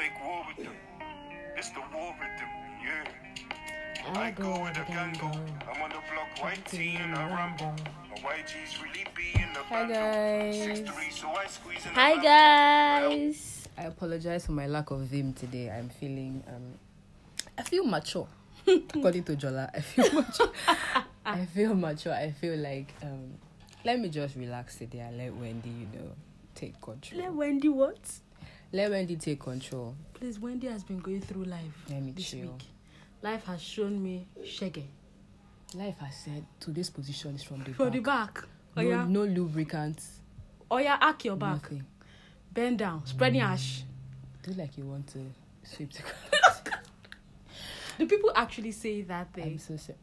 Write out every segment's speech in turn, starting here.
make war with them. It's the war rhythm, yeah. I go with a gun go. I'm on the block, white tee and a rambo. My white really be in the Hi, guys. Six three, so I in Hi Lambo. guys. I apologize for my lack of vim today. I'm feeling um I feel mature. According to Jola, I feel mature. I feel mature. I feel like um let me just relax today and let Wendy, you know, take control. Let Wendy what? Let Wendy take control. Please, Wendy has been going through life Let me this chill. week. Life has shown me shaggy. Life has said to this position is from the For back. the back. Oh no, yeah. no lubricants. Oh yeah, arc your back. Nothing. Bend down. Spread your ash. Do like you want to sweep the Do people actually say that I'm thing? so sorry.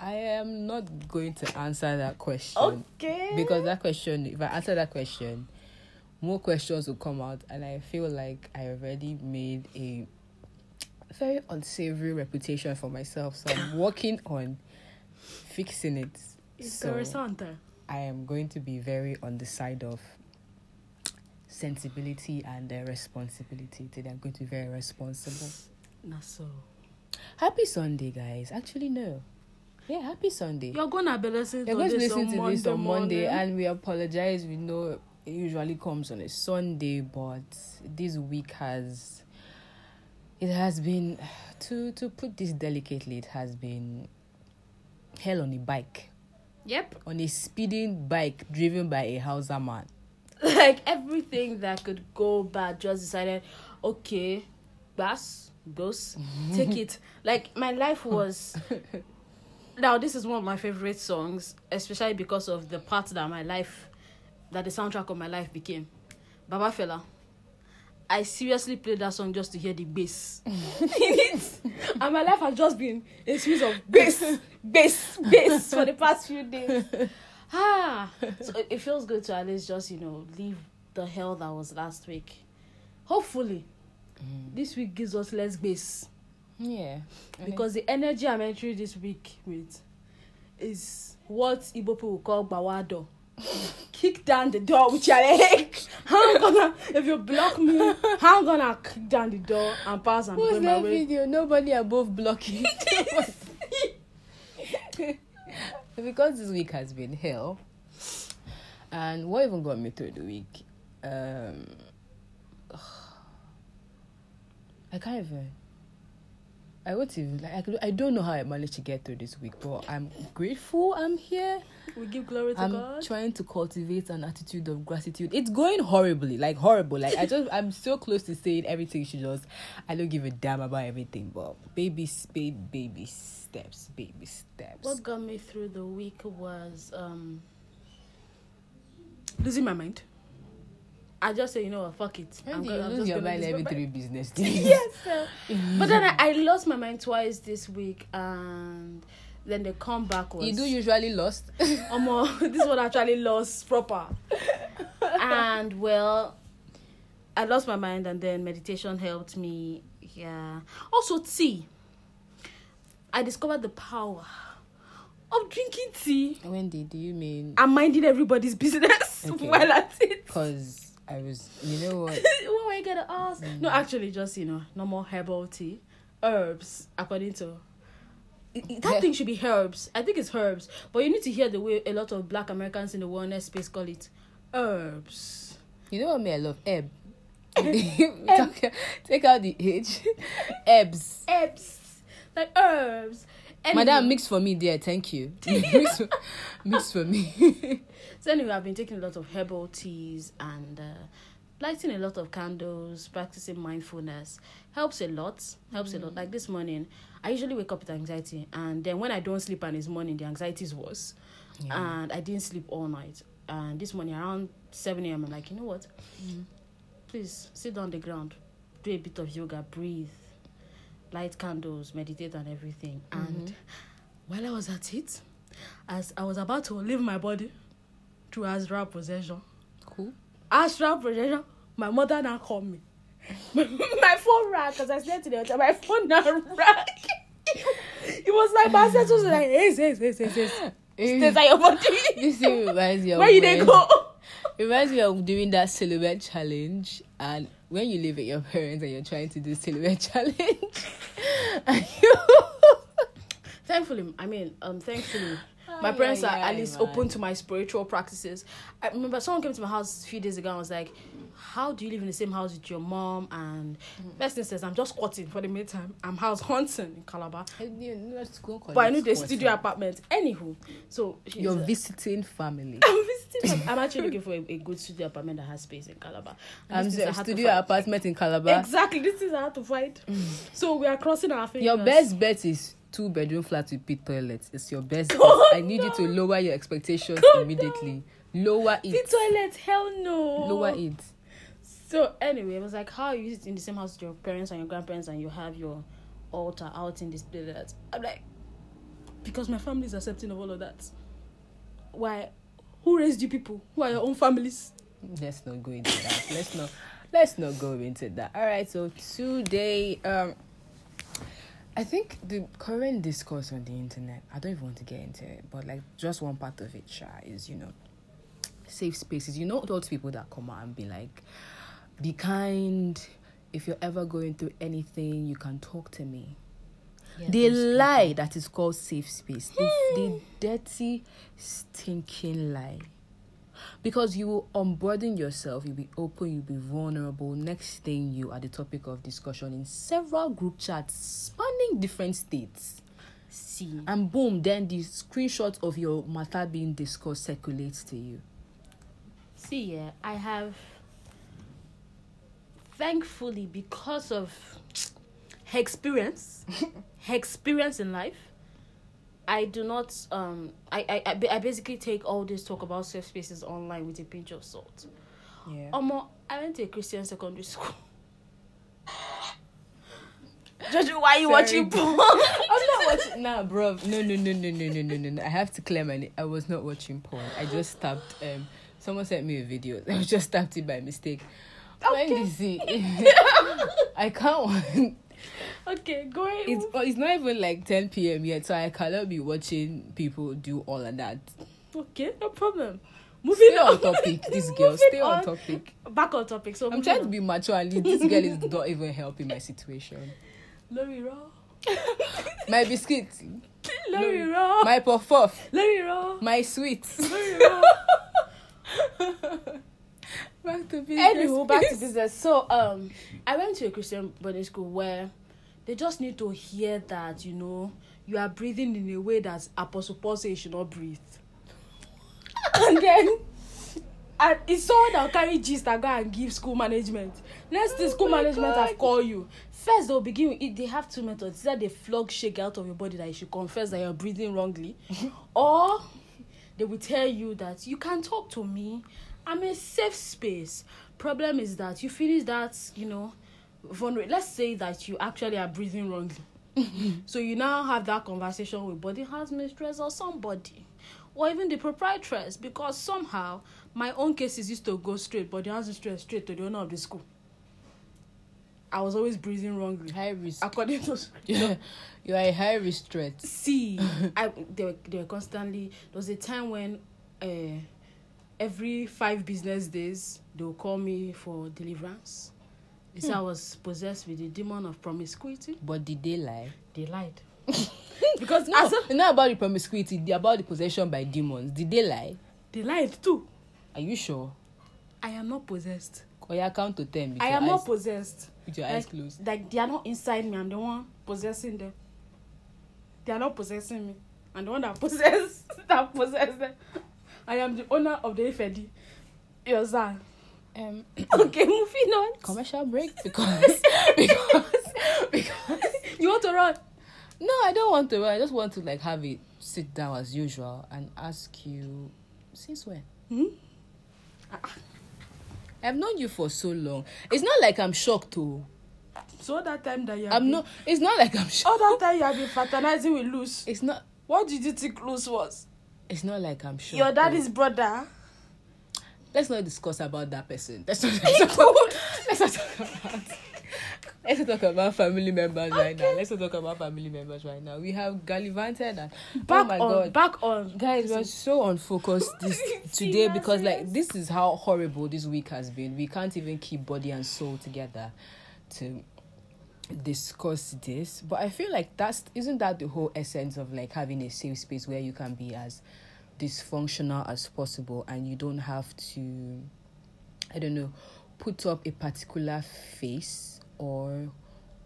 I am not going to answer that question. Okay. because that question if i answer that question more questions will come out and i feel like i already made a very unsavory reputation for myself so i'm working on fixing it it's so interessante. i am going to be very on the side of sensibility and uh, responsibility today i'm going to be very responsible Nah, so. happy sunday guys actually no yeah happy sunday You're gonna be listening You're to going to listen to Monday this on Monday, morning. and we apologize. We know it usually comes on a Sunday, but this week has it has been to to put this delicately. It has been hell on a bike, Yep. on a speeding bike driven by a Hausa man. like everything that could go bad just decided okay bass goes take it like my life was now this is one of my favorite songs especially because of the part that my life that the soundtrack of my life became. Baba fela i seriously played that song just to hear the bass. In it. And my life has just been a series of bass. bass bass for the past few days. Ah. So it- it feels good to at least just you know leave the hell that was last week. Hopefully this week gives us less bass. Yeah, because the energy i'm entering this week with is what igbo people call gbawado kick down the door with your leg how i'm gonna if you block me how i'm gonna kick down the door and pass and what's that way video? Nobody above blocking. because this week has been hell, and what even got me through the week? Um, I can't even. I won't even like. I, I don't know how I managed to get through this week, but I'm grateful. I'm here. we give glory to I'm god trying to cultivate an attitude of gratitude. It's going horribly, like horrible. Like I just, I'm so close to saying everything. She just, I don't give a damn about everything. But baby, baby, baby steps, baby steps. what got me through the week was um losing my mind i just say you know what fuck it When do gonna- you I'm lose just your gonna mind every three business days? yes sir. but then I, I lost my mind twice this week and then the comeback was You do usually lost. Omo, this one actually lost proper and well i lost my mind and then meditation helped me yeah also tea i discovered the power of drinking tea Wendy, do you mean? i'm minding everybody's business Okay. while at it Because I was, you know what? what were you gonna ask? Mm. No, actually, just you know, normal herbal tea, herbs, according to. That thing should be herbs. I think it's herbs, but you need to hear the way a lot of Black Americans in the wellness space call it herbs. You know what me? I love ebb. Take- out the H. Ebbs. Herbs, like herbs. Anyway, Madam, mix for me there. Thank you. mix, for, mix for me. So anyway, I've been taking a lot of herbal teas and uh, lighting a lot of candles, practicing mindfulness. Helps a lot. Helps a lot. Like this morning, I usually wake up with anxiety, and then when I don't sleep and it's morning, the anxiety is worse. yeah. And I didn't sleep all night. And this morning around seven a.m., I'm like, you know what? Please sit down on the ground, do a bit of yoga, breathe, light candles, meditate, and everything. And while I was at it, as I was about to leave my body through astral possession, Cool. astral projection, my mother now called me. my phone rang because I slept in the hotel. My phone now rang. it was like my ancestors was like, hey, hey, hey, hey, hey. Stay your body. This reminds me of Where you when- go? It reminds me of doing that silhouette challenge, and when you live with your parents and you're trying to do silhouette challenge, you Thankfully, I mean, um, thankfully, my parents ay, are at least man. open to my spiritual practices. I remember someone came to my house a few days ago and was like, "How do you live in the same house with your mom?" And Mm. first thing says, "I'm just squatting for the meantime. I'm house hunting in Calabar, but I need a squatting. studio apartment. Anywho, so You're visiting family. I'm visiting. I'm actually looking for a, a good studio apartment that has space in Calabar. And I'm the to studio apartment in Calabar. Exactly, this is I had to find. So we are crossing our fingers. Your best bet is two bedroom flat with pit toilets. It's your best I need you to no. lower your expectations no. immediately. Lower The it. toilet, hell no. Lower it. So anyway, it was like how you sit in the same house with your parents and your grandparents and you have your altar out in this place. I'm like, because my family is accepting of all of that. Why? Who raised you people? Who are your own families? Let's not go into that. Let's not let's not go into that. All right, so today um I think the current discourse on the internet, I don't even want to get into it, but like just one part of it, Sha, is you know, safe spaces. You know those people that come out and be like, be kind. If you're ever going through anything, you can talk to me. the lie that is called safe space the, the dirty stinking lie because you will unburden yourself you'll be open you'll be vulnerable next thing you are the topic of discussion in several group chats spanning different states See, and boom then the screenshot of your matter being discussed circulates to you see, yeah, I have. Thankfully, because of her experience, her experience in life, I do not. Um, I, I I basically take all this talk about safe spaces online with a pinch of salt. yeah Omo, I went to a Christian secondary school. Jojo, why are you Sorry. watching porn? I'm not watching. Nah, bro. No, no, no, no, no, no, no, no, no. I have to clear my name. I was not watching porn. I just tapped. Um, someone sent me a video. I just tapped it by mistake. When Okay. is it? I can't. okay, going. It's oh, it's not even like 10 p.m. yet, so I cannot be watching people do all of that. okay, no problem. Moving Stay on topic, this girl. Stay on on. topic. Back on topic. So I'm trying to on. be mature, and this girl is not even helping my situation. Lori Raw. My biscuit, Lori Raw. my puff puff, Lori Raw. my sweet. Lori Raw. Back to business. Anywho, back to business. So, um, I went to a Christian boarding school where they just need to hear that you know you are breathing in a way that Apostle Paul says you should not breathe. and then, and it's someone that will carry gist and go and give school management. Next thing, school Oh my management God. have called you. First, they'll begin with it. They have two methods. Either they flog shake out of your body that you should confess that you're breathing wrongly, or they will tell you that you can talk to me. I'm a safe space. Problem is that you finish that, you know, vulnerable. Let's say that you actually are breathing wrongly. so you now have that conversation with body house mistress or somebody, or even the proprietress, because somehow my own cases used to go straight, the house mistress straight to the owner of the school. I was always breathing wrongly, high risk. according to Yeah, you are a high risk threat. see i they were, they were constantly there was a time when uh, every five business days they would call me for deliverance they said i was possessed with the demon of promiscuity But did they lie? they lied because No, as a, not about the promiscuity. They're about the possession by demons. Did they lie? they lied too Are you sure? i am not possessed you count to ten i am eyes, not possessed with your eyes like, closed. like they are not inside me i'm the one possessing them they are not possessing me i'm the one that possess that possess them i am the owner of the ifedi you understand Um, okay moving on commercial break because because because you want to run no, I don't want to. I just want to like have it sit down as usual and ask you since when. hmm? I've known you for so long. It's not like I'm shocked too. so that time that you have I'm been, not. It's not like I'm all shocked. that time you have been fraternizing with Luz It's not. what did you think Luz was It's not like I'm shocked. your daddy's brother let's not discuss about that person. Let's not, let's not, let's not talk about. let's not talk about family members right now. Let's not talk about family members right now. We have gallivanted and Back oh my on, god. back on. Guys, we're so unfocused this today because like this is how horrible this week has been. We can't even keep body and soul together to discuss this. But I feel like that's isn't that the whole essence of like having a safe space where you can be as dysfunctional as possible and you don't have to I don't know, put up a particular face or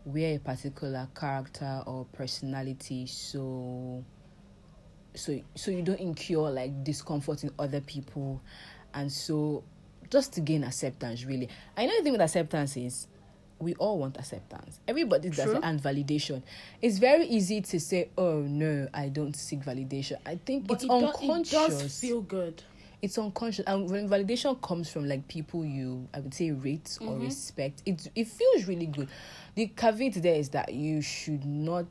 wear a particular character or personality so so so you don't incur like discomfort in other people and so just to gain acceptance really i know the thing with acceptance is we all want acceptance. Everybody does True. it and validation. It's very easy to say oh no i don't seek validation. I think But it's it, unconscious it does feel good. it's unconscious. And when validation comes from like people you i would say rate or Mm-hmm. respect it it feels really good. The caveat there is that you should not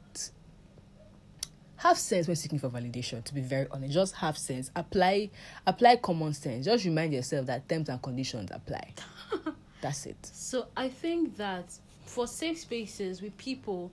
have sense when seeking for validation to be very honest. Just have sense. Apply apply common sense. Just remind yourself that terms and conditions apply that's it So I think that for safe spaces with people,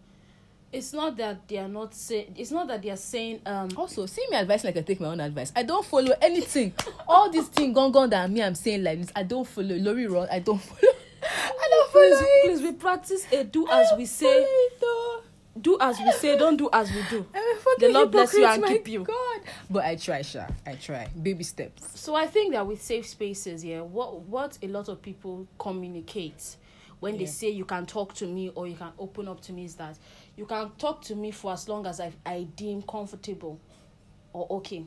it's not that they are not saying. It's not that they are saying. Um, also see me advice like i take my own advice i don't follow anything all this thing gone gone that me i'm saying like this i don't follow lori run i don't follow i don't follow please, it please, we practice a do I as we follow say. it, though. Do as we say. Don't do as we do. I'm a fucking The Lord bless you and my keep you. God. But I try, Sha. I try. Baby steps. So I think that with safe spaces, yeah, what what a lot of people communicate when they Yeah. say you can talk to me or you can open up to me is that you can talk to me for as long as I, I deem comfortable or okay.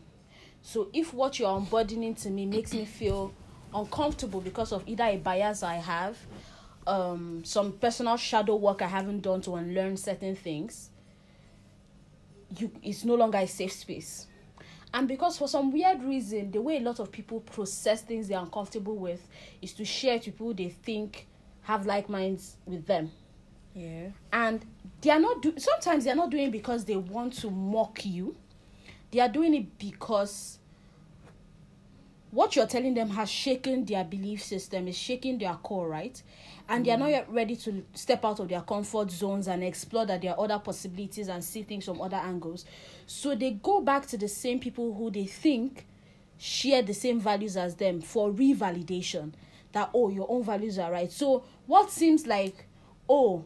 So if what you're unburdening to me makes me feel uncomfortable because of either a bias I have, um, some personal shadow work I haven't done to unlearn certain things, you it's no longer a safe space. And because for some weird reason, the way a lot of people process things they're uncomfortable with is to share to people they think have like minds with them. Yeah. And they are not do sometimes they're not doing it because they want to mock you. They are doing it because what you're telling them has shaken their belief system, is shaking their core, right? And they are mm. not yet ready to step out of their comfort zones and explore that there are other possibilities and see things from other angles. So they go back to the same people who they think share the same values as them for revalidation that oh your own values are right. So what seems like oh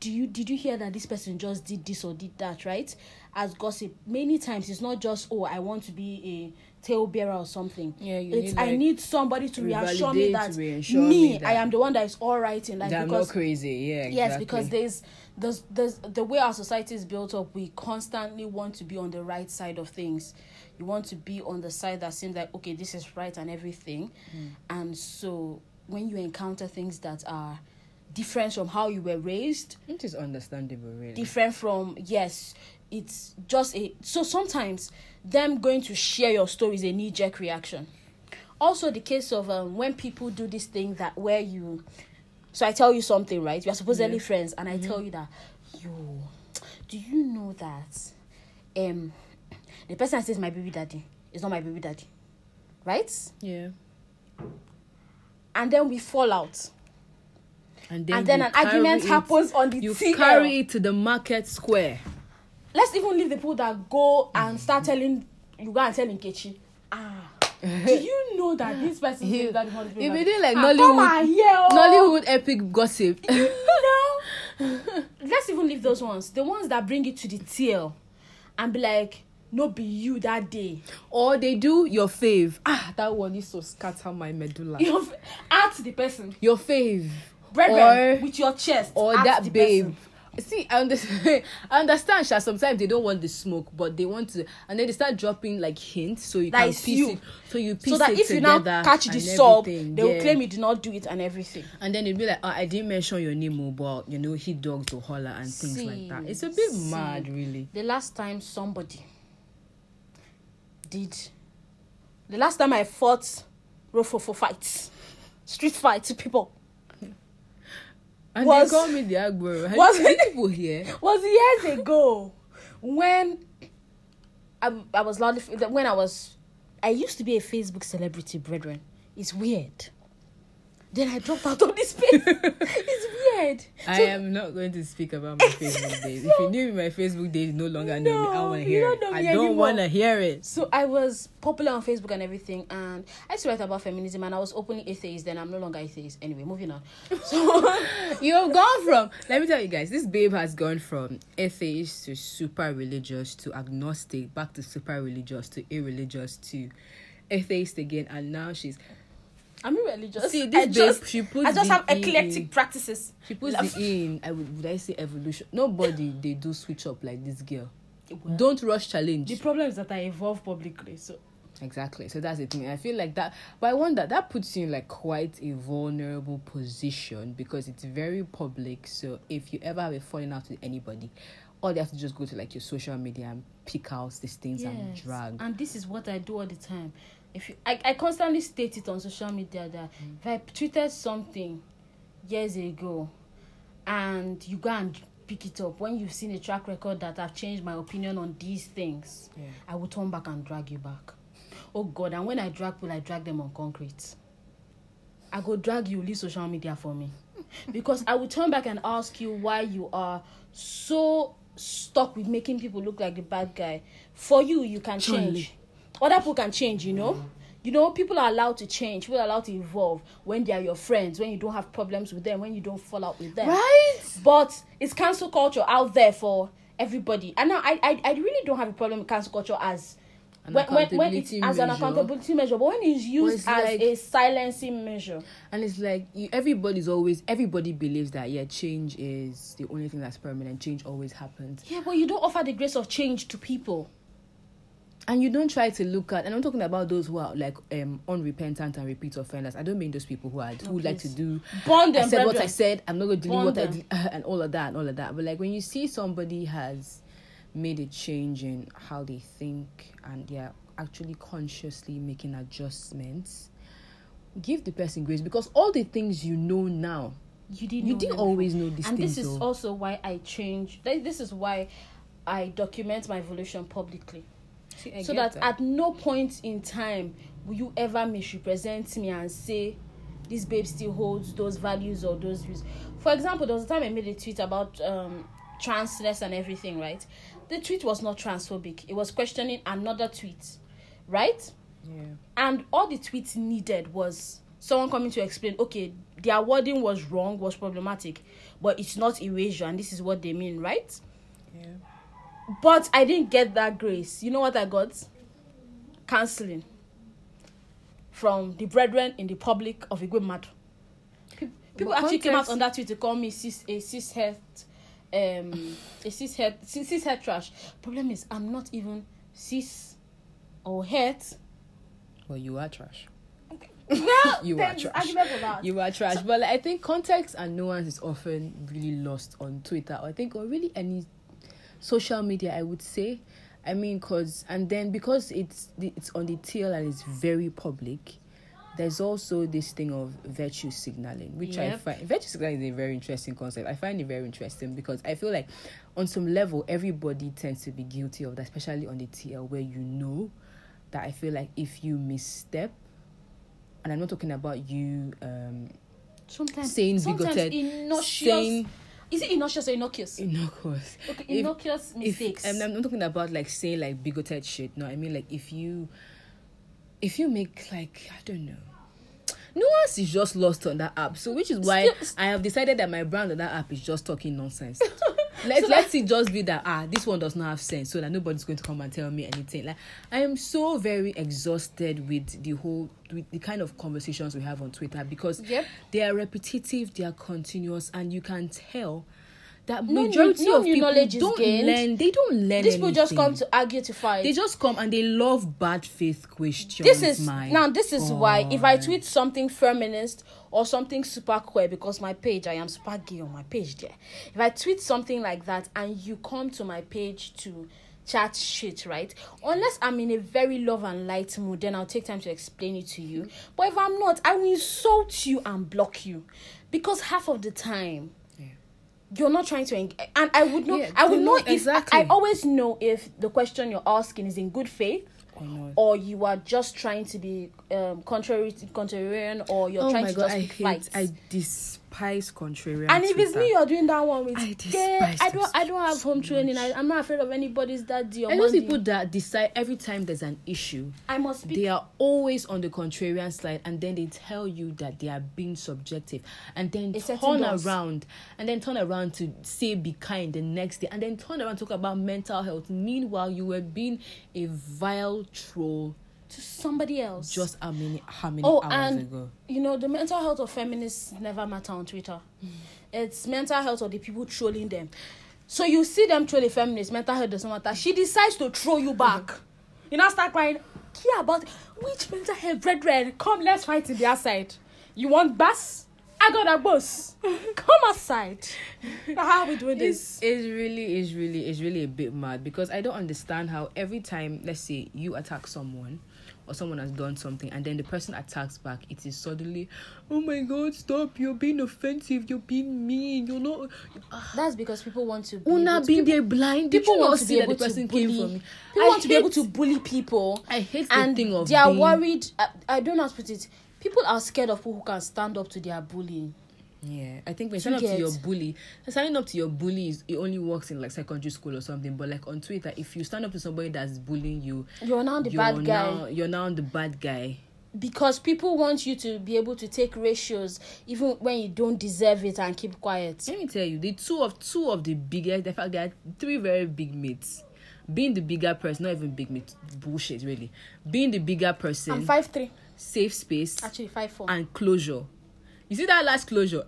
do you did you hear that this person just did this or did that right as gossip many times it's not just oh i want to be a talebearer or something Yeah, you it's need, i need somebody to reassure me that reassure me, me i am the one that is all right in life that I'm because not crazy. Yeah. yes because there's there's there's the way our society is built up we constantly want to be on the right side of things you want to be on the side that seems like okay this is right and everything Hmm. and so when you encounter things that are different from how you were raised it is understandable, really. different from yes it's just a so sometimes them going to share your story is a knee-jerk reaction also the case of um, when people do this thing that where you so i tell you something right we are supposedly Yeah. friends and i tell you that yo do you know that um the person says my baby daddy is not my baby daddy right yeah. and then we fall out And then, and then an argument it- happens on the You TL. carry it to the market square. Let's even leave the people that go and start telling you go and tell Nkechi. Ah, do you know that this person He- that one if you like ah, Nollywood- oh. Nollywood epic gossip. you know. let's even leave those ones, the ones that bring it to the TL, and be like, no, be you that day. or they do your fave. Ah, that one is so scatter my medulla. Ask the person, Your fave. brethren, Or- with your chest, or that the babe. person. See, I understand. I understand. Sha, sometimes they don't want the smoke, but they want to, and then they start dropping like hints, so you That can piece you. it. So you piece So that it if you now catch the sub, everything, they will yeah. claim you did not do it and everything. And then it'd be like, oh, I didn't mention your name, oh, but you know, he dogs to holler and things like that. It's a bit See. mad, really. the last time somebody did the last time I fought Rofofo fights, street fights, people And Was- they call me the Agboro. Have was- you seen people here? was years ago when I, I was loudly when I was I used to be a Facebook celebrity, brethren. It's weird. Then I dropped out of this space. Dead. I So- am not going to speak about my Facebook days. If you knew me, my Facebook days, no longer know me. I No, want to hear it. I don't want to hear it. So I was popular on Facebook and everything, and I used to write about feminism, and I was openly atheist. Then I'm no longer atheist. Anyway, moving on. So You have gone from, let me tell you guys, this babe has gone from atheist to super religious to agnostic, back to super religious to irreligious to atheist again, and now she's I'm irreligious. See, I this babe, just, she puts I just have eclectic in- practices. she puts Love. the in. I would, would I say evolution? Nobody they do switch up like this girl. Well, Don't rush challenge. The problem is that I evolve publicly. So Exactly. So that's the thing. I feel like that, but I wonder that puts you in like quite a vulnerable position because it's very public. So if you ever have a falling out with anybody, all they have to just go to like your social media and pick out these things and drag. And this is what I do all the time. If you, I, I constantly state it on social media that mm. if I tweeted something years ago, and you go and pick it up when you've seen a track record that I've changed my opinion on these things, Yeah. I will turn back and drag you back. Oh God! And when I drag people, I drag them on concrete. I go drag you, leave social media for me, because I will turn back and ask you why you are so stuck with making people look like the bad guy. For you, you can change. Other people can change. You know. You know, people are allowed to change. People are allowed to evolve when they are your friends. When you don't have problems with them. When you don't fall out with them. Right? But it's cancel culture out there for everybody. And now I, I, I really don't have a problem with cancel culture as An when, when, when it's as an accountability measure, but when it's used it's as like- a silencing measure. And it's like you, everybody's always everybody believes that yeah, change is the only thing that's permanent. Change always happens. Yeah, but you don't offer the grace of change to people. And you don't try to look at and i'm talking about those who are like um unrepentant and repeat offenders i don't mean those people who are who would like to do Bond them, i said what i said i'm not going to do what i them. did and all of that and all of that but like when you see somebody has made a change in how they think and they're actually consciously making adjustments give the person grace because all the things you know now You didn't. you didn't always know these and this is though. also why I change. This is why I document my evolution publicly. See, so get that, at no point in time will you ever misrepresent me and say this babe still holds those values or those views. For example, there was a time I made a tweet about um transness and everything, right? The tweet was not transphobic. It was questioning another tweet, right? yeah And all the tweet needed was someone coming to explain, okay, their wording was wrong, was problematic, but it's not erasure, and this is what they mean, right? yeah But I didn't get that grace. You know what I got? Canceling from the brethren in the public of Igwemad. Pe- People But actually came out on that tweet to call me cis a cis head um a cis head cis cis head trash. Problem is I'm not even cis or het. well you are trash Well, You are trash. argument for that. You are trash. but like, I think context and nuance is often really lost on Twitter, or I think, or really any social media. I would say. I mean, cause and then because it's it's on the tail and it's very public. There's also this thing of virtue signaling, which I find virtue signaling is a very interesting concept. I find it very interesting because I feel like, on some level, everybody tends to be guilty of that, especially on the TL, where you know that I feel like if you misstep, and I'm not talking about you um sometimes saying sometimes bigoted, innocuous. saying is it innocuous or innocuous? innocuous. Okay, if- innocuous If, mistakes. and I'm not talking about like saying like bigoted shit. No, I mean like if you if you make like I don't know. Nuance is just lost on that app. So which is why Still- I have decided that my brand on that app is just talking nonsense. Let's let's it just be that ah this one does not have sense so that nobody's going to come and tell me anything. Like I am so very exhausted with the whole with the kind of conversations we have on Twitter because Yep. they are repetitive, they are continuous, and you can tell that No new- majority no of new people knowledge don't gained. learn. They don't learn. These people just come to argue to fight. They just come and they love bad faith questions. this is my now this is why if I tweet something feminist or something super queer because my page I am super gay on my page there. If I tweet something like that and you come to my page to chat shit, right? Unless I'm in a very love and light mood, then I'll take time to explain it to you. But if I'm not, I will insult you and block you. Because half of the time. You're not trying to engage and i would know Yeah, i would know know if exactly. I, I always know if the question you're asking is in good faith Or or you are just trying to be um contrary to contrarian or you're oh trying to god, just I hate. fights I despise contrarian. And if it's me you're doing that one with, I despise I don't, I don't have home training. I, I'm not afraid of anybody's daddy or and those people that decide every time there's an issue, I must speak. they are always on the contrarian side, and then they tell you that they are being subjective, and then certain turn around, and then turn around to say be kind the next day, and then turn around talk about mental health. Meanwhile, you were being a vile troll to somebody else. just how many how many oh, hours and ago. you know the mental health of feminists never matter on Twitter. It's mental health of the people trolling them. So you see them trolling feminists, mental health doesn't matter. She decides to throw you back. You now start crying. Care about which mental health, brethren? Come, let's fight in their side. You want bass? I got a boss. Come outside. How are we doing It's, this? it's really is really is really a bit mad because I don't understand how every time let's say you attack someone or someone has done something and then the person attacks back it is suddenly oh my god stop you're being offensive you're being mean you're not That's because people want to. Be una being people- there blind did people want to see be that the able to person bully. came from me People I want to be able to bully people. I hate the and thing of they are being- worried. I, I don't know how to put it. People are scared of people who can stand up to their bullying. Yeah, I think when stand up to your bully, standing up to your bully is it only works in like secondary school or something. But like on Twitter, if you stand up to somebody that's bullying you, You're now the you're bad guy you're now the bad guy. because people want you to be able to take ratios even when you don't deserve it and keep quiet. Let me tell you, the two of two of the biggest, in fact, there are three very big mates. Being the bigger person, not even big mate, bullshit, really. Being the bigger person, I'm five three, safe space, actually five four. and closure. You see that last closure?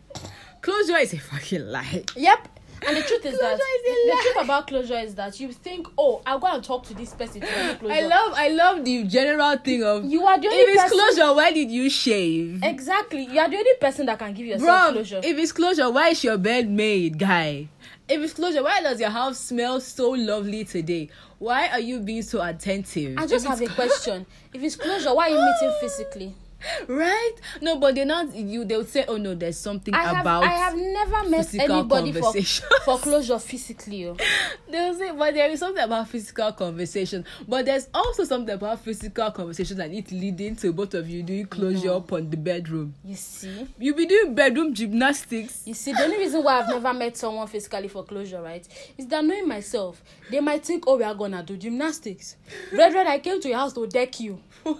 closure is a fucking lie. Yep. And the truth is Closure that is the truth about closure is that you think, oh, I'll go and talk to this person to get closure. I love, I love the general thing of You are the only if it's person- closure, why did you shave? exactly. You are the only person that can give yourself Bro, closure. if it's closure, why is your bed made, guy? If it's closure, why does your house smell so lovely today? Why are you being so attentive? I just have a question. If it's closure, why are you meeting physically? Right? No, but they're not. You they'll say, oh no, there's something I have about. I have never met anybody for, for closure physically. oh. They'll say, but there is something about physical conversation. But there's also something about physical conversation and it leading to both of you doing closure up on the bedroom. You see? You be doing bedroom gymnastics. You see, the only reason why I've never met someone physically for closure, right, is that knowing myself, they might think, oh, we are gonna do gymnastics. Brethren, I came to your house to deck you.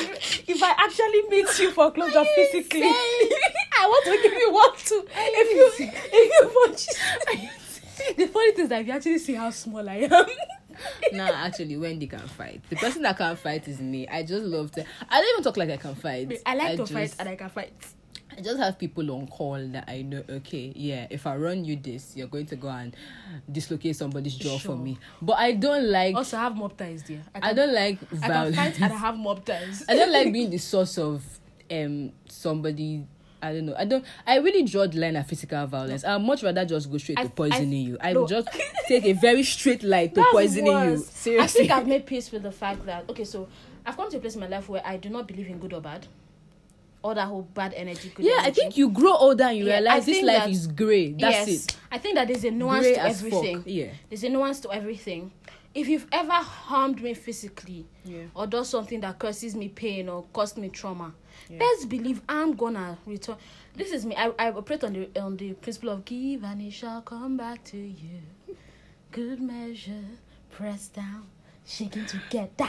If I actually meet you for closure physically, I want to give you one too. If you, if you want, the funny thing is that if you actually see how small I am, nah, actually, Wendy can fight. The person that can't fight is me. I just love to. I don't even talk like I can fight. I like to just, fight and I can fight. I just have people on call that I know. Okay, yeah, if I run you this, you're going to go and dislocate somebody's jaw Sure. for me. But I don't like. Also, I have mob ties there. I, I don't like I can violence. fight and I have mob ties. I don't like being the source of um somebody. I don't know. I don't. I really draw the line at physical violence. I'd much rather just go straight I- to poisoning I- you. I no. would just take a very straight line to That's poisoning you. Seriously. I think I've made peace with the fact that okay, so I've come to a place in my life where I do not believe in good or bad, or that whole bad energy. Good yeah, I energy. think you grow older and you Yeah, I realize this life that- is grey. That's yes, it. I think that there's a nuance Grey to as fuck. everything. Yeah. There's a nuance to everything. If you've ever harmed me physically Yeah. or does something that causes me pain or caused me trauma, Yeah. best believe I'm gonna return. This is me. I, I operate on the on the principle of give and it shall come back to you. Good measure, pressed down, shaking together,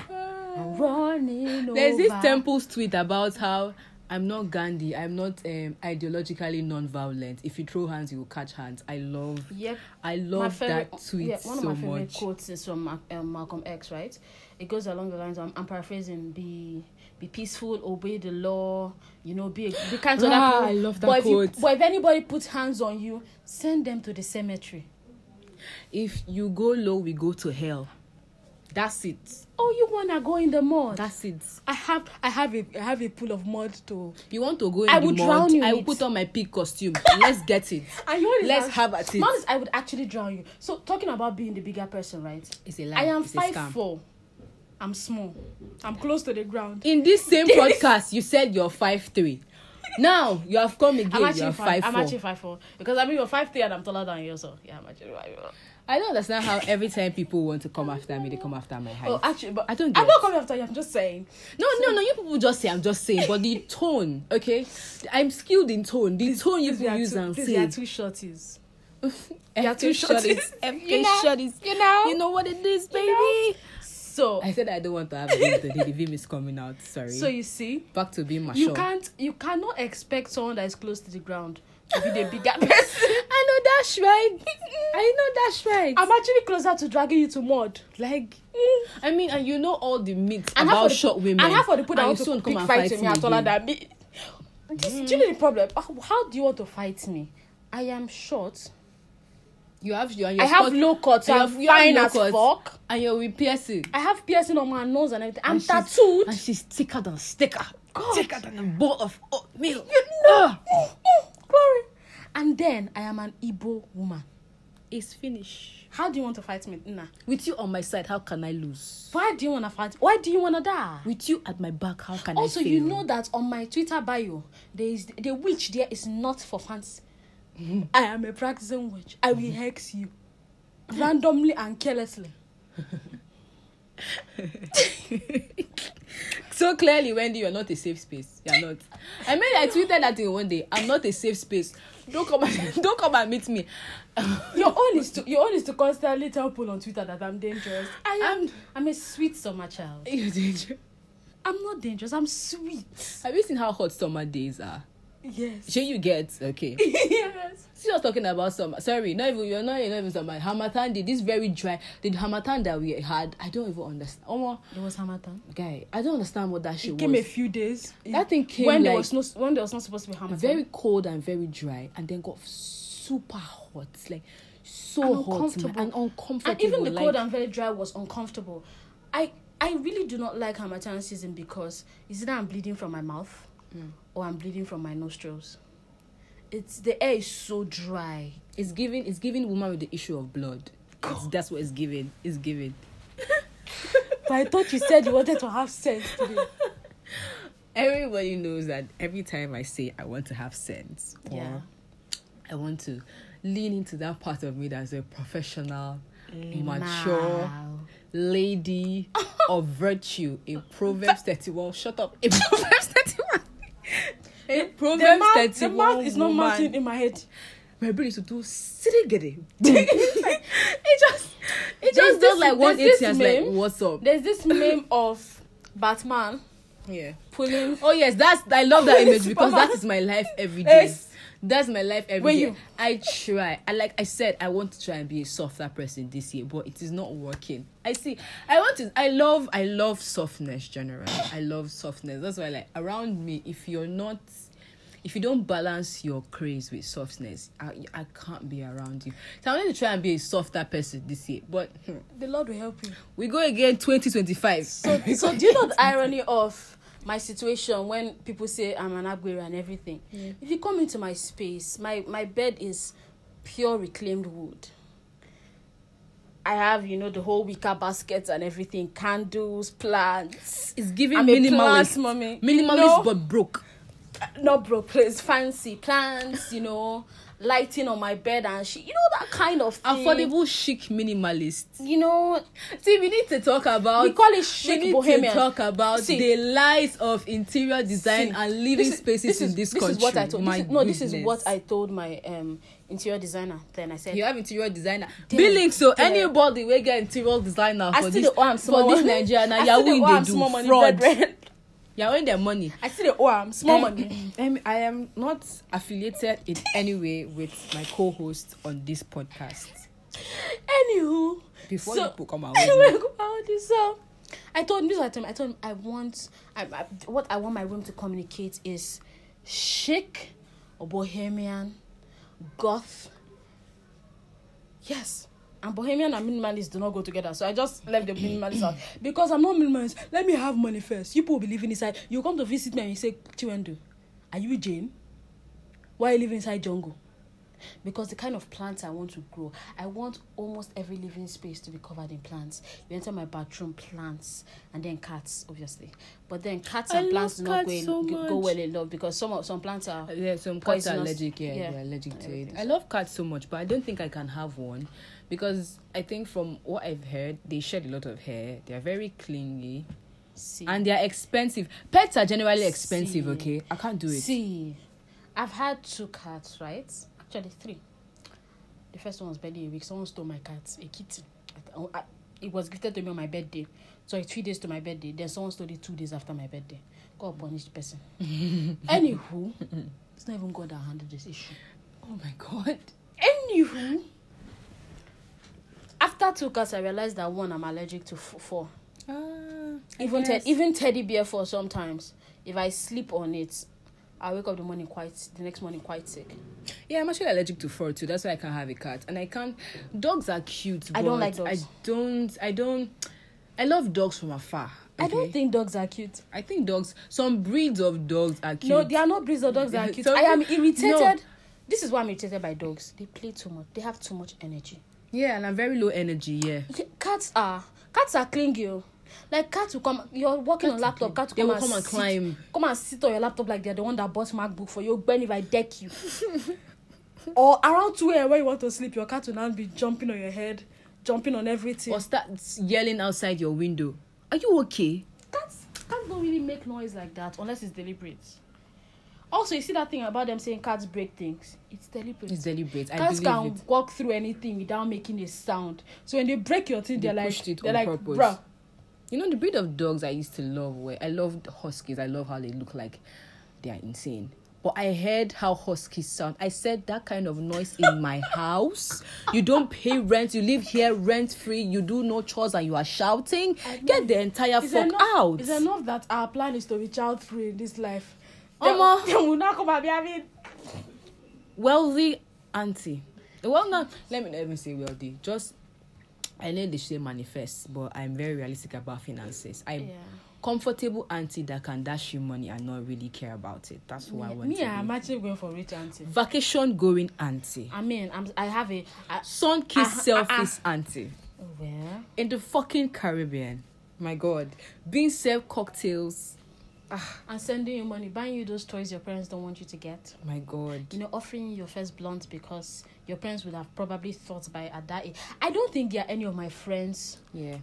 and running There's this over. Temple's tweet about how I'm not Gandhi. I'm not um, ideologically non-violent. If you throw hands, you will catch hands. I love. Yep. I love favorite, that tweet yeah, one of so my favorite much. quotes is from um, Malcolm X, right? It goes along the lines. I'm, I'm paraphrasing: be be peaceful, obey the law. You know, be be kind to Ah, other I love that but if, you, quote. but if anybody puts hands on you, send them to the cemetery. If you go low, we go to hell. That's it. Oh, you wanna go in the mud? That's it. I have I have a I have a pool of mud to. You want to go in I the would mud? drown you I will it. put on my pig costume. Let's get it. And you know Let's act- have at it. Honest, I would actually drown you. So talking about being the bigger person, right? It's a lie. I am it's a five four. I'm small. I'm close to the ground. In this same podcast, you said you're five three. Now you have come again. I'm you actually are five. five I'm four. actually five four because I mean you're five three and I'm taller than you, so yeah, I'm actually five four. I don't understand how every time people want to come after me, they come after my height. Oh, actually, but I don't I'm not coming after you. I'm just saying. No, no, no. You people just say I'm just saying, but the tone, okay? I'm skilled in tone. The tone you Please, there people use two- and please, say. there are two shorties. FK are two shorties. FK You know? shorties. You know? You know what it is, baby. know? So, I said I don't want to have a today. The Vim is coming out. Sorry. so you see, Back to being mature. you can't, you cannot expect someone that is close to the ground to be the bigger person. I know that's right. I know that's right. I'm actually closer to dragging you to mud. like, I mean, and you know all the myths And about the short women. And half of the people that want to pick fight with me are taller than me. This, Do you know the problem? How, do you want to fight me? I am short. You have you and I your have low cuts. and I'm you have fine as cuts, fuck. and you're with piercing. I have piercing on my nose and everything. I'm And tattooed. and she's thicker than sticker. God. Thicker than a bowl of oatmeal. You know, Ah. Glory. And then I am an Igbo woman. It's finished. How do you want to fight me? Nah. With you on my side, how can I lose? Why do you want to fight? Why do you want to die? With you at my back, how can Also, I fail? you know that on my Twitter bio, there is the witch there is not for fancy. I am a practicing witch. I will hex you randomly and carelessly. so clearly, Wendy, you're not a safe space. You're not. I mean, I tweeted that thing one day. I'm not a safe space. Don't come and don't come and meet me. Your own is to your own is to constantly tell people on Twitter that I'm dangerous. I am. I'm a sweet summer child. You're dangerous. I'm not dangerous. I'm sweet. Have you seen how hot summer days are? Yes. Sure, you get okay. yes. See, us talking about summer. Sorry, not even you're not, you're not even summer. Harmattan did this very dry. The Harmattan that we had, I don't even understand. Oh, It was Harmattan. guy, I don't understand what that shit It came a few days. That thing came when there was no when there was not supposed to be Harmattan. very cold and very dry, and then got super hot, like so And hot man, uncomfortable. and uncomfortable. and even the like, cold and very dry was uncomfortable. I I really do not like Harmattan season because it's either I'm bleeding from my mouth mm. or I'm bleeding from my nostrils. It's the air is so dry. it's giving it's giving woman with the issue of blood. It's, that's what it's giving. It's giving. But I thought you said you wanted to have sense today. Everybody knows that every time I say I want to have sense, or Yeah. I want to lean into that part of me that's a professional, mature Wow. lady of virtue in Proverbs 31. Shut up. In Proverbs 31. In The Proverbs mouth, 31. the mouth is not matching in my head. My brain is to do get it. it just it just this- does like there's 180 this and like what's up? There's this meme of Batman Yeah. pulling. Oh yes, that's I love that image because that is my life every day. Yes. That's my life every day. you- I try. I like I said I want to try and be a softer person this year, but it is not working. I see. I want to. I love. I love softness generally. I love softness. That's why like around me, if you're not. If you don't balance your craze with softness, I, I can't be around you. So I'm going to try and be a softer person this year, but hmm, The Lord will help you. we go again 2025. So, so do you know the irony of my situation when people say I'm an Agbero and everything? If you come into my space, my my bed is pure reclaimed wood. I have, you know, the whole wicker baskets and everything, candles, plants. It's giving I'm a minimalist, plant mommy. minimalist but broke. Not broke, please, fancy plants, you know, lighting on my bed and she, you know, that kind of thing. affordable chic minimalist. You know, See, we need to talk about. we call it we chic need bohemian. to talk about See. the lies of interior design See, and living this is- spaces in this, this country. is what I told. My This is, no, this is goodness. what I told my um interior designer. Then I said, You have interior designer. Billing so damn. anybody will get interior designer I for this for this. Nigeria. You're still dey do small money, fraud. Brethren. You're winning their money. I still dey owe am small Um, money. um, I am not affiliated in any way with my co-host on this podcast. Anywho, Before so, you people come out anyway, with me. go out this so I told him I told him. I told him I want. I, I, what I want my room to communicate is chic, bohemian, goth. Yes. And bohemian and minimalist do not go together. So I just left the minimalist out. Because I'm not minimalist. Let me have money first. You people be living inside. You come to visit me and you say, Chiwendu, are you Jane? Why you living inside jungle? Because the kind of plants I want to grow, I want almost every living space to be covered in plants. You enter my bathroom, plants, and then cats, obviously. But then cats I and plants do not go, in, so go- go well in love because some of some plants are. Yeah, some cats are allergic. Yeah, Yeah. they're allergic to it. Everything. I love cats so much, but I don't think I can have one because I think from what I've heard, they shed a lot of hair. They are very clingy See, and they are expensive. Pets are generally expensive. See. Okay, I can't do it. See, I've had two cats, right? Actually, three. The first one was barely a week. Someone stole my cat, a kitten. I- I- It was gifted to me on my birthday. Sorry, three days to my birthday. Then someone stole it two days after my birthday. God punish the person. Anywho, it's not even God that handled this issue. Oh my god. Anywho, after two cats, I realized that one I'm allergic to f- four. Ah, Even te- even teddy bear for sometimes. If I sleep on it, I wake up the morning quite the next morning quite sick. Yeah, I'm actually allergic to fur too. That's why I can't have a cat. And I can't. Dogs are cute. I don't like dogs. I don't. I don't. I love dogs from afar. I don't okay? think dogs are cute. I think dogs. Some breeds of dogs are cute. No, there are no breeds of dogs that are cute. I am irritated. No. This is why I'm irritated by dogs. They play too much. They have too much energy. Yeah, and I'm very low energy. Yeah. Yeah, Cats are cats are clingy. Like cats will come. You're working on Cats are laptop. They will come, come and sit, climb. Come and sit on your laptop like they're the one that bought MacBook for you. Ben, if I deck you. or around two a.m. when you want to sleep, your cat will now be jumping on your head, jumping on everything. Or start yelling outside your window. Are you okay? cats cats don't really make noise like that unless it's deliberate. Also, you see that thing about them saying cats break things. It's deliberate. It's deliberate. I cats can it. walk through anything without making a sound. So when they break your thing, They are like, they're on like, bruh. You know the breed of dogs I used to love were I loved huskies. I love how they look like they are insane. But I heard how huskies sound. I said that kind of noise in my house. You don't pay rent. You live here rent free. You do no chores and you are shouting. Get the entire fuck enough, out. It's enough that our plan is to be child free in this life. Omo. They, they will not come and be having. wealthy auntie. Well, now let me let me say wealthy. Just I know they say manifest, but I'm very realistic about finances. I'm Yeah. comfortable auntie that can dash you money and not really care about it. That's who I want Me, to I'm be. actually going for rich auntie. Vacation going auntie. I mean, I'm. I have a. I, Sun kiss Ah, ah, selfish auntie. where? In the fucking Caribbean. My God. Being served cocktails. And sending you money, buying you those toys your parents don't want you to get. My God. you know, offering you your first blunt because your parents would have probably thought by at that age. I don't think there are any of my friends Yeah.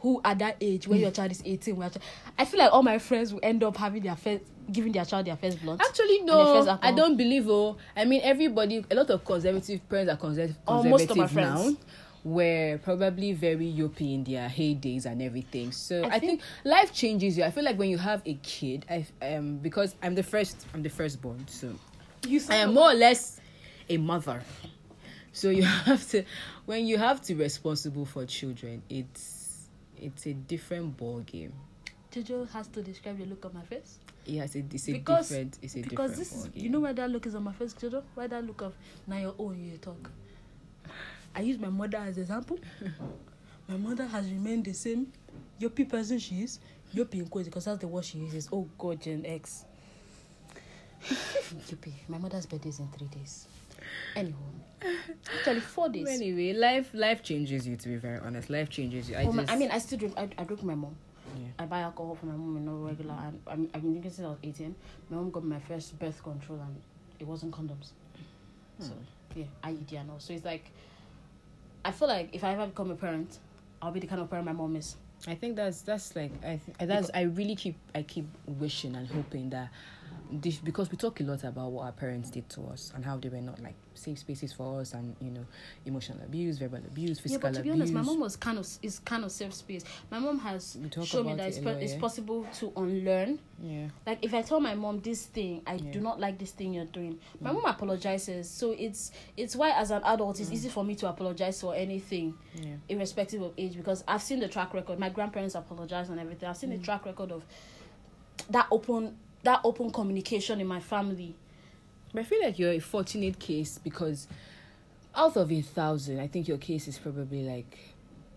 who at that age when your child is 18 where I feel like all my friends will end up having their first giving their child their first blunt. Actually, no. I don't believe. Oh, I mean, everybody. A lot of conservative parents are conserv- Oh, conservative most of my friends. now. Were probably very yuppie in their heydays and everything. So I I, think, life changes you. I feel like when you have a kid, I um because I'm the first. I'm the firstborn, so you I am more or less a mother. So you have to when you have to be responsible for children, it's it's a different ball game. Jojo has to describe the look on my face. Yeah, it's a, it's a Because- different it's a because different this is you know where that look is on my face, Jojo? Why that look of now your own you talk. I use my mother as example. my mother has remained the same yuppie person she is. Yuppie in quotes because that's the word she uses. Oh god, Gen X. yuppie. My mother's birthday is in three days. Anywho. Actually four days. Anyway, life life changes you. To be very honest, life changes you. I Oh, my- I mean, I still drink. I, I drink with my mom. Yeah. I buy alcohol for my mom and not regular. And I'm, I've been drinking since I was 18. My mom got my first birth control and it wasn't condoms. Hmm. So, yeah, IUD and all. So it's like, I feel like if I ever become a parent, I'll be the kind of parent my mom is. I think that's that's like I th- that's I really keep I keep wishing and hoping that this because we talk a lot about what our parents did to us and how they were not like safe spaces for us and you know emotional abuse, verbal abuse, Yeah, physical but to be abuse. honest, my mom was kind of is kind of safe space. My mom has shown me that it's, lot, it's yeah. possible to unlearn. yeah. Like if I tell my mom this thing, I Yeah. do not like this thing you're doing. My Mm. mom apologizes, so it's it's why as an adult it's easy for me to apologize for anything. Yeah. irrespective of age because I've seen the track record. My grandparents apologize and everything. I've seen Mm. the track record of that open that open communication in my family. But I feel like you're a fortunate case because out of a thousand, I think your case is probably like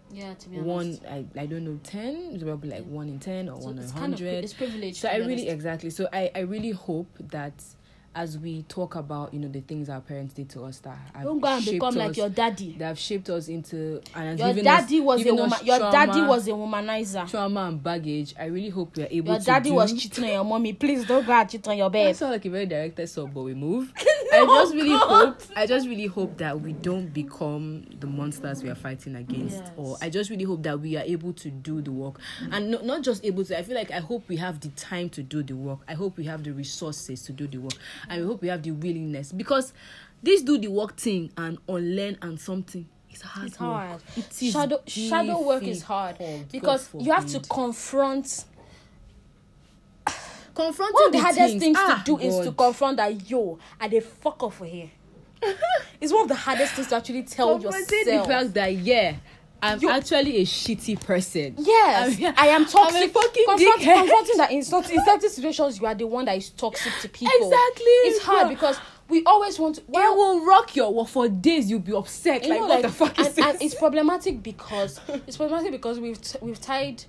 Yeah, to be one. I, I don't know ten. It's probably like one in ten or So one in it's kind of it's privileged. So I really honest. exactly. So I I really hope that as we talk about you know the things our parents did to us that have Don't go and shaped become like us- your daddy. that have shaped us into and Your given us- daddy was a woman. Your daddy trauma- was a womanizer. trauma and baggage. I really hope are able Your to. daddy do- was cheating on your mommy. Please don't go and cheat on your I babe. sound like a very directed sub, but we move. I just really hope. I just really hope that we don't become the monsters we are fighting against, Yes. or I just really hope that we are able to do the work, and no, not just able to. I feel like I hope we have the time to do the work. I hope we have the resources to do the work, and we hope we have the willingness because this do the work thing and unlearn and something. It's hard. It's hard. Work. It is shadow shadow work is hard because God you have to confront confront one of the hardest things, Ah, to do is to God. confront that yo i dey fuck off for here it's one of the hardest things to actually tell Confronting the yourself fact that yeah, I'm You- actually a shitty person. yes I'm- i am toxic I'm a fucking confront, dickhead. confronting that in, certain- in certain situations you are the one that is toxic to people Exactly, it's hard because we always want to It well, will rock your world for days. You'll be upset. you like, know, what like, the fuck is and, this? and it's problematic because it's problematic because we've t- we've tied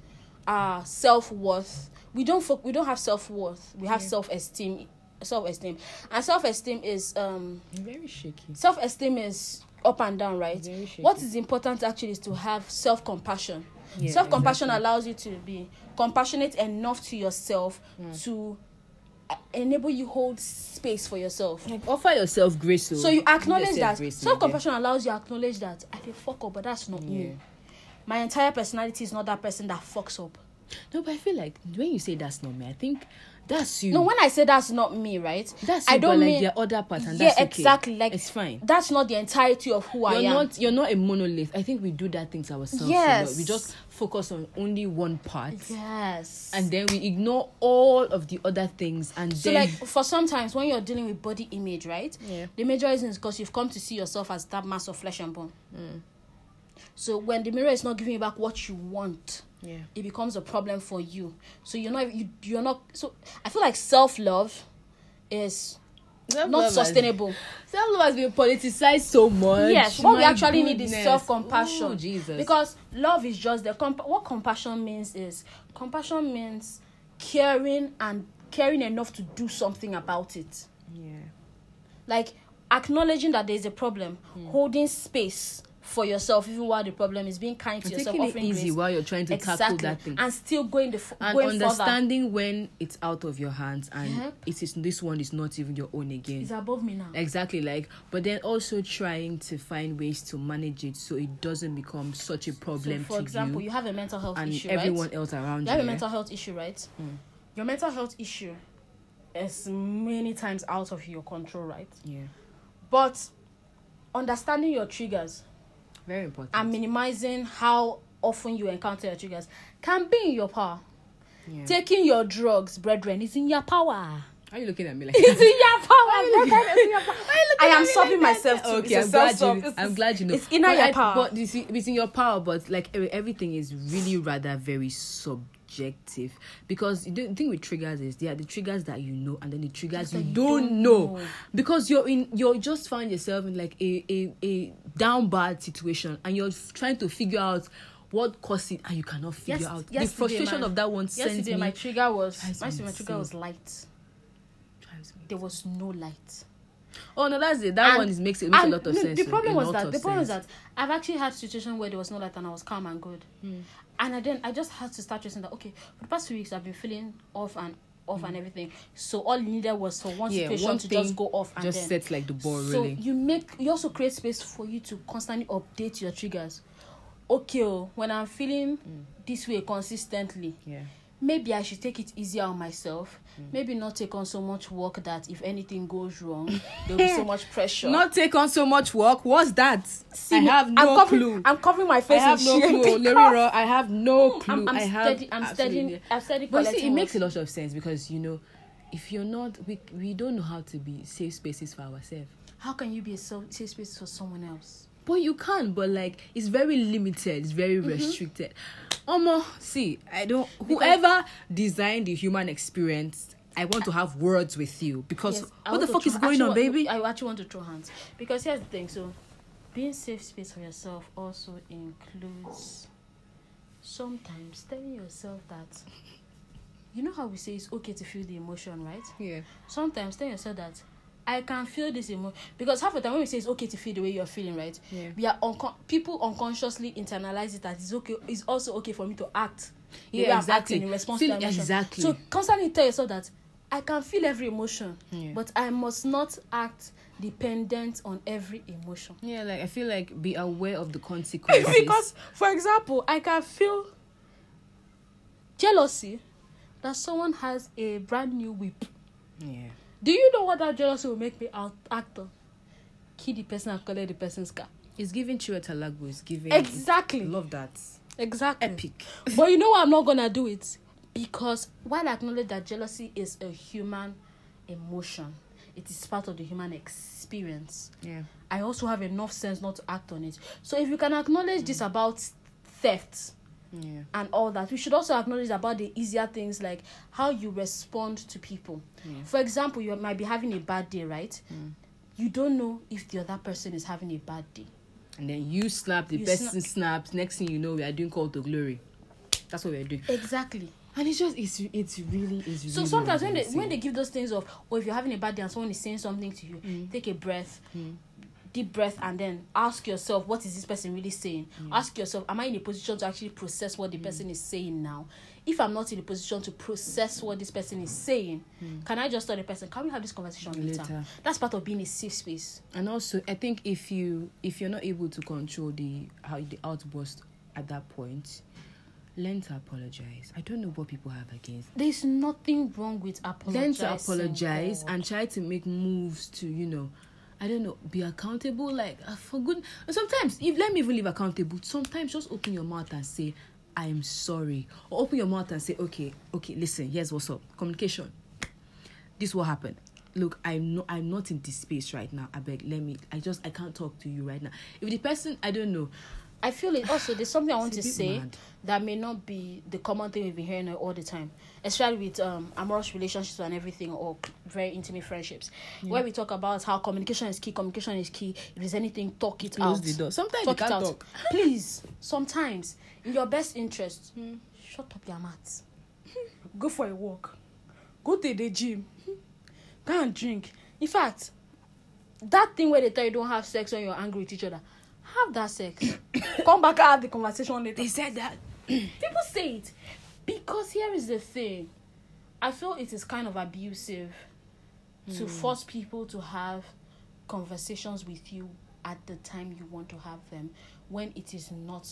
our self worth. We don't fo- we don't have self worth. We have self esteem, self esteem, and self esteem is um very shaky. self esteem is up and down, right? What is important actually is to have self compassion. Yeah, self compassion exactly. allows you to be compassionate enough to yourself Mm. to uh, enable you hold space for yourself. Like, offer yourself grace. So you acknowledge that self compassion allows you to acknowledge that I dey fuck up, but that's not Yeah. me. My entire personality is not that person that fucks up. yeah. No, but I feel like when you say that's not me, I think that's you. No, when I say that's not me, right? that's I you, don't but, mean like the other part, and yeah, that's okay. exactly. Like it's fine. That's not the entirety of who I You're am. not. You're not a monolith. I think we do that thing to ourselves. Yes. We just focus on only one part. yes. And then we ignore all of the other things, and so then like for sometimes when you're dealing with body image, right? Yeah. The major reason is because you've come to see yourself as that mass of flesh and bone. Mm. So when the mirror is not giving you back what you want, yeah, it becomes a problem for you. So you're not you you're not so I feel like self love is not sustainable. Self love has been politicized so much. Yes, what we My actually need is self compassion. Jesus. Because love is just the comp- what compassion means is compassion means caring and caring enough to do something about it. yeah, Like acknowledging that there's a problem, Hmm. holding space for yourself even while the problem is being kind to and yourself, taking it easy grace. while you're trying to exactly. tackle that thing. and still going the f- and going further. understanding when it's out of your hands and Yeah. it is this one is not even your own again It's above me now. exactly like but then also trying to find ways to manage it so it doesn't become such a So, problem for to example, you you have a mental health and issue, everyone right? else around You you have a mental health issue, right? Hmm. Your mental health issue is many times out of your control, right? yeah But understanding your triggers very important and minimizing how often you encounter your triggers can be in your power. yeah. Taking your drugs, brethren, is in your power. are you looking at me like It's in your power, brethren. It's in your power. I am stopping like myself too. Okay, It's I'm glad, you, It's- I'm glad you know. It's but your I- power. But you see, it's in your power, but like every- everything is really rather very subjective because the thing with triggers is there are the triggers that you know and then the triggers you you don't, don't know. know. because you're in you're just find yourself in like a a, a down bad situation and you're trying to figure out what caused it and you cannot figure Yes- out the frustration my- of that one sends Yesterday, me my trigger was my, my trigger was light. There was no light. oh no that's it that And- one is makes it makes a lot of no, sense The problem was that the problem is sense. that I've actually had situation where there was no light and I was calm and good. Hmm. And I then I just had to start tracing that okay, for the past few weeks I've been feeling off and off and everything. So all you needed was for one yeah situation one to just go off and just then sets like the ball so rolling you make you also create space for you to constantly update your triggers. Okay, oh, when I'm feeling Hmm. this way consistently, yeah maybe I should take it easier on myself. Hmm. Maybe not take on so much work that if anything goes wrong, there'll be so much pressure. Not take on so much work. What's that? See I have no I'm covering, clue. I'm covering my I face. have in no shame clue. Loriro, I have no clue. I'm, I'm I have steady. I'm studying. I'm studying. But see, it makes a lot of sense because you know, if you're not, we we don't know how to be safe spaces for ourselves. How can you be a safe space for someone else? But you can, but like it's very limited. It's very Mm-hmm. restricted. Omo, see, I don't. Whoever designed the human experience, I want to have words with you because Yes, what the fuck is going on, want- baby? I actually want to throw hands because here's the thing. So, being safe space for yourself also includes sometimes telling yourself that you know how we say it's okay to feel the emotion, right? yeah. Sometimes tell yourself that I can feel this emotion because half the time when we say it's okay to feel the way you're feeling, right? Yeah. We are uncon- people unconsciously internalize it that it's okay. It's also okay for me to act. the Yeah, way I'm exactly. acting in response Feel- to exactly. So constantly tell yourself that I can feel every emotion, Yeah. but I must not act dependent on every emotion. Yeah, like I feel like be aware of the consequences. because, for example, I can feel jealousy that someone has a brand new whip. yeah, Do you know what that jealousy will make me out act on? Kill the person and collect the person's car. it's giving Chiwetel Lagbo. It's giving Exactly. Love that Exactly. epic. but you know why I'm not gonna do it? Because while I acknowledge that jealousy is a human emotion, it is part of the human experience. Yeah, I also have enough sense not to act on it. So if you can acknowledge this about theft yeah, and all that, we should also acknowledge about the easier things like how you respond to people. Yeah. For example, you might be having a bad day, right? Mm. You don't know if the other person is having a bad day. and then you snap. The You person snaps. Next thing you know, we are doing call to glory. That's what we're doing. Exactly. And it's just it's it's really it's really So sometimes when they when they give those things of, or if you're having a bad day and someone is saying something to you, Mm. take a breath, deep breath, and then ask yourself, what is this person really saying? Ask yourself, am I in a position to actually process what the Mm. person is saying now? If I'm not in a position to process what this person is saying, can I just tell the person, can we have this conversation later? Mm. Later. That's part of being a safe space. and also I think if you if you're not able to control the how the outburst at that point, learn to apologize. I don't know what people have against. There's nothing wrong with apologizing. Learn to apologize God. and try to make moves to you know. I don't know, be accountable. Like uh, for good. Sometimes, if let me even live accountable. Sometimes just open your mouth and say, "I'm sorry," or open your mouth and say, "Okay, okay, listen. Here's what's up. Communication. This what happened. Look, I'm not. I'm not in this space right now. I beg. Let me. I just. I can't talk to you right now. If the person, I don't know. I feel it also. There's something I want to say mad. that may not be the common thing we've been hearing all the time, especially with um amorous relationships and everything or very intimate friendships, where we talk about how communication is key. Communication is key. If there's anything, talk it Close out. the door. Sometimes Talk you it can't out. talk. Please, sometimes in your best interest, Hmm. shut up your mouth. Go for a walk. Go to the gym. Go and drink. In fact, that thing where they tell you don't have sex when you're angry with each other, have that sex. Come back and have the conversation later. They said that. People say it because here is the thing. I feel it is kind of abusive to hmm. force people to have conversations with you at the time you want to have them when it is not.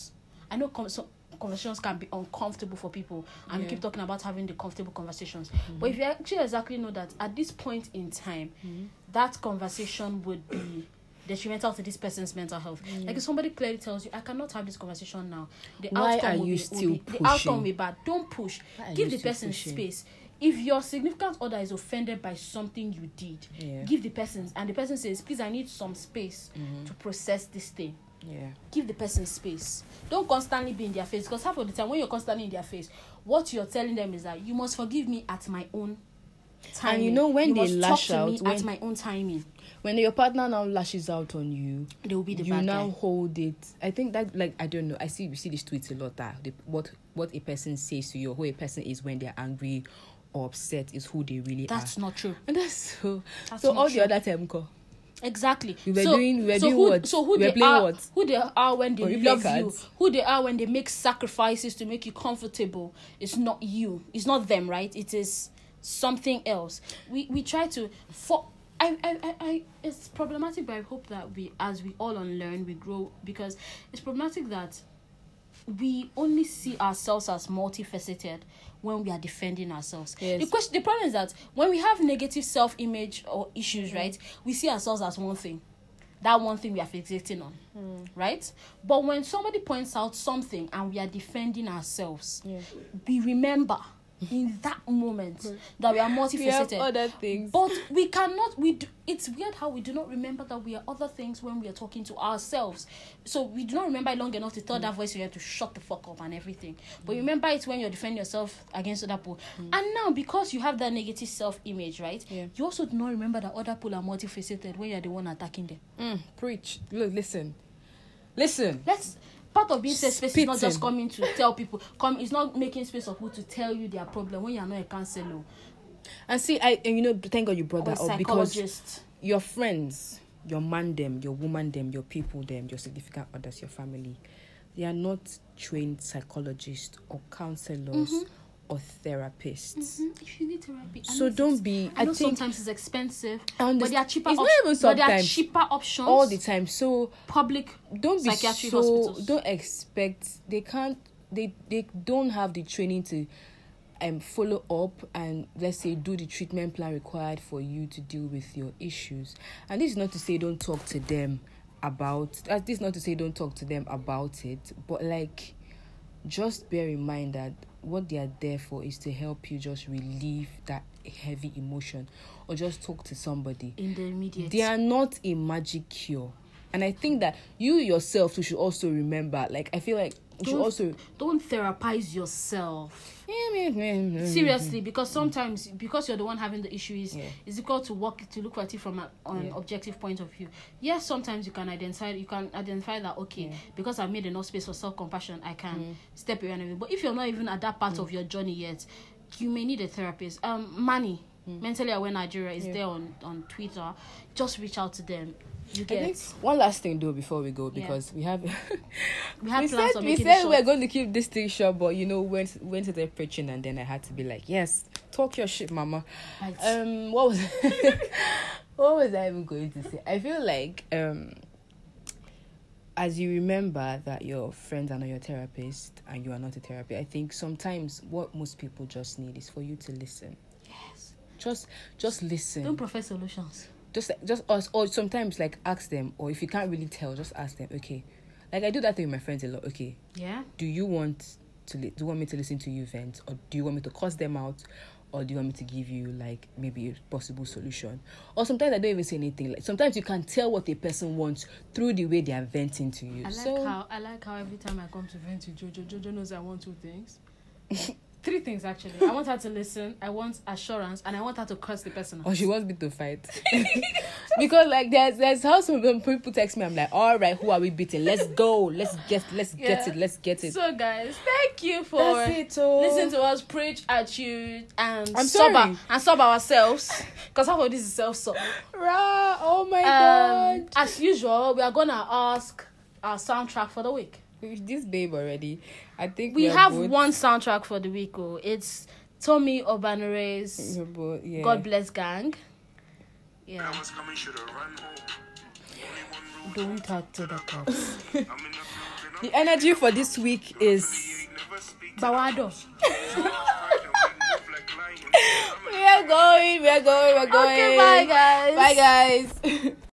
I know com- so conversations can be uncomfortable for people, and we Yeah. keep talking about having the comfortable conversations. Hmm. But if you actually exactly know that at this point in time, hmm. that conversation would be detrimental to this person's mental health. Like if somebody clearly tells you, "I cannot have this conversation now," the Why outcome are will you be, still will be, the outcome will be bad. Don't push. Give the person pushing? space. If your significant other is offended by something you did, Yeah. give the person and the person says, "Please, I need some space Mm-hmm. to process this thing." Yeah. Give the person space. Don't constantly be in their face because half of the time when you're constantly in their face, what you're telling them is that you must forgive me at my own timing. And you know when they lash talk to me out, when- at my own timing, When your partner now lashes out on you, they will be the you now guy. hold it. I think that like I don't know. I see we see these tweets a lot. That the, what what a person says to you, or who a person is when they're angry or upset, is who they really That's are. not true. And that's so. That's so all true. the other time, ko. Exactly. We were so, doing- we were so doing who, what? So who We they are? what? Who they are when they play love you? Who they are when they make sacrifices to make you comfortable? It's not you. It's not them, right? It is something else. We we try to for. I, I, I, I, it's problematic, but I hope that we, as we all unlearn, we grow because it's problematic that we only see ourselves as multifaceted when we are defending ourselves. Yes. The question, the problem is that when we have negative self-image or issues, mm. right, we see ourselves as one thing. That one thing we are fixating on, mm. right? But when somebody points out something and we are defending ourselves, Yeah. we remember in that moment that we are multifaceted. things. But we cannot. We do, it's weird how we do not remember that we are other things when we are talking to ourselves. So we do not remember it long enough to tell that voice in have to shut the fuck up and everything. But you remember it when you're defending yourself against other people. And now because you have that negative self-image, right? Yeah. You also do not remember that other people are multifaceted when you're the one attacking them. Mm, preach. Look, listen, listen. Let's. Part of being safe space is not just coming to tell people. Come, it's not making space for people to tell you their problem when you're not a counselor And see, I and you know, thank God you brought that up because your friends, your man them, your woman them, your people them, your significant others, your family, they are not trained psychologists or counselors Mm-hmm. Or therapists. If you need therapy, I So know don't be. I know think sometimes it's expensive, but there are cheaper. it's not op- even but there are cheaper options all the time. So Public. don't be Psychiatric so. hospitals. Don't expect they can't. They they don't have the training to um follow up and let's say do the treatment plan required for you to deal with your issues. And this is not to say don't talk to them about. uh, This is not to say don't talk to them about it, but like just bear in mind that what they are there for is to help you just relieve that heavy emotion or just talk to somebody in the immediate. they are not a magic cure and i think that you yourself you should also remember like i feel like you should also Don't therapize yourself. seriously because sometimes because you're the one having the issue, is Yeah. it's difficult to work to look at it from an, an Yeah. objective point of view. Yes, sometimes you can identify you can identify that okay, Yeah. because I've made enough space for self compassion, I can Mm. step away and. But if you're not even at that part of your journey yet, you may need a therapist. Um, Manny, mentally aware Nigeria is Mm. Yeah. there on on Twitter. Just reach out to them. You I think one last thing though before we go Yeah. because we have we had we plans said we said we're going to keep this thing short but you know went went to the preaching and then I had to be like yes talk your shit mama Right. um what was what was I even going to say I feel like um as you remember that your friends are not your therapist and you are not a therapist I think sometimes what most people just need is for you to listen yes. just just listen Don't profess solutions. Just just us or sometimes like ask them or if you can't really tell just ask them okay like i do that thing with my friends a lot okay Yeah. do you want to li- do you want me to listen to you vent or do you want me to cuss them out or do you want me to give you like maybe a possible solution or sometimes i don't even say anything like sometimes you can tell what a person wants through the way they are venting to you I like so how I like how every time I come to vent to Jojo, Jojo knows I want two things. Three things actually. I want her to listen, I want assurance, and I want her to curse the person or she wants me to fight because like there's there's how some people text me i'm like all right who are we beating let's go let's get let's get Yeah. it let's get it So guys, thank you for it, oh. listening to us preach at you and I'm sober sorry. and sober ourselves. Because half of this is self sub. Rah, oh my Um, god. as usual, we are gonna ask our soundtrack for the week. With this babe already. I think We are have both- one soundtrack for the week. Oh, it's Tommy Obanere's both- yeah. God Bless Gang. Yeah. I was coming, should have run home. Only one rule, Don't talk to the cops. The field and I'm The energy for this week is never Bawado. we are going, we are going, we are going. Okay, bye guys. Bye guys.